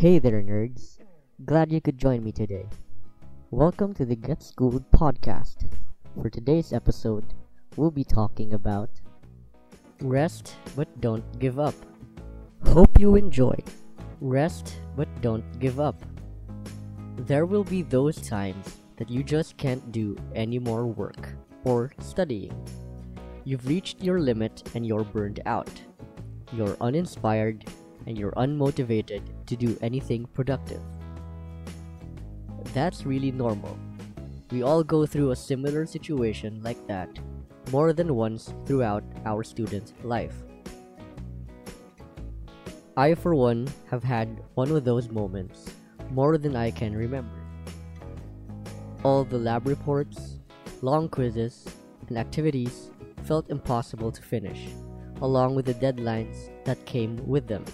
Hey there, nerds. Glad you could join me today. Welcome to the Get Schooled podcast. For today's episode, we'll be talking about rest but don't give up. Hope you enjoy. Rest but don't give up. There will be those times that you just can't do any more work or studying. You've reached your limit and you're burned out. You're uninspired and you're unmotivated to do anything productive. That's really normal. We all go through a similar situation like that more than once throughout our student life. I, for one, have had one of those moments more than I can remember. All the lab reports, long quizzes, and activities felt impossible to finish, along with the deadlines that came with them.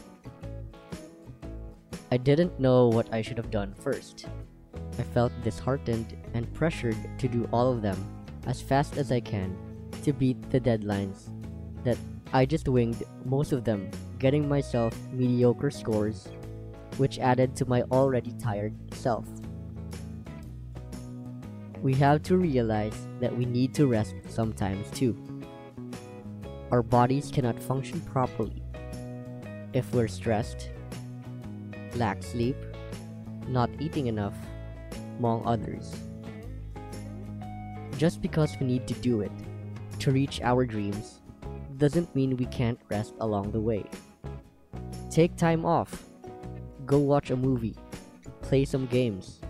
I didn't know what I should have done first. I felt disheartened and pressured to do all of them as fast as I can to beat the deadlines that I just winged most of them, getting myself mediocre scores, which added to my already tired self. We have to realize that we need to rest sometimes too. Our bodies cannot function properly if we're stressed, lack sleep, not eating enough, among others. Just because we need to do it to reach our dreams doesn't mean we can't rest along the way. Take time off, go watch a movie, play some games,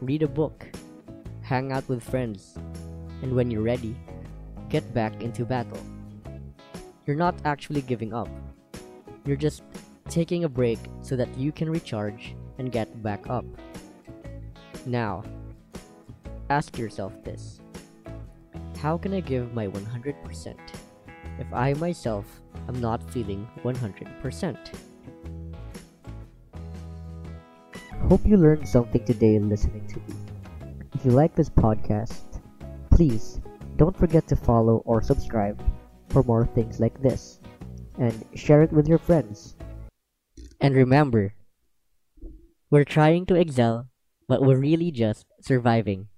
read a book, hang out with friends, and when you're ready, get back into battle. You're not actually giving up. You're just taking a break so that you can recharge and get back up. Now, ask yourself this How can I give my 100% if I myself am not feeling 100%? Hope you learned something today listening to me. If you like this podcast, please don't forget to follow or subscribe for more things like this and share it with your friends. And remember, we're trying to excel, but we're really just surviving.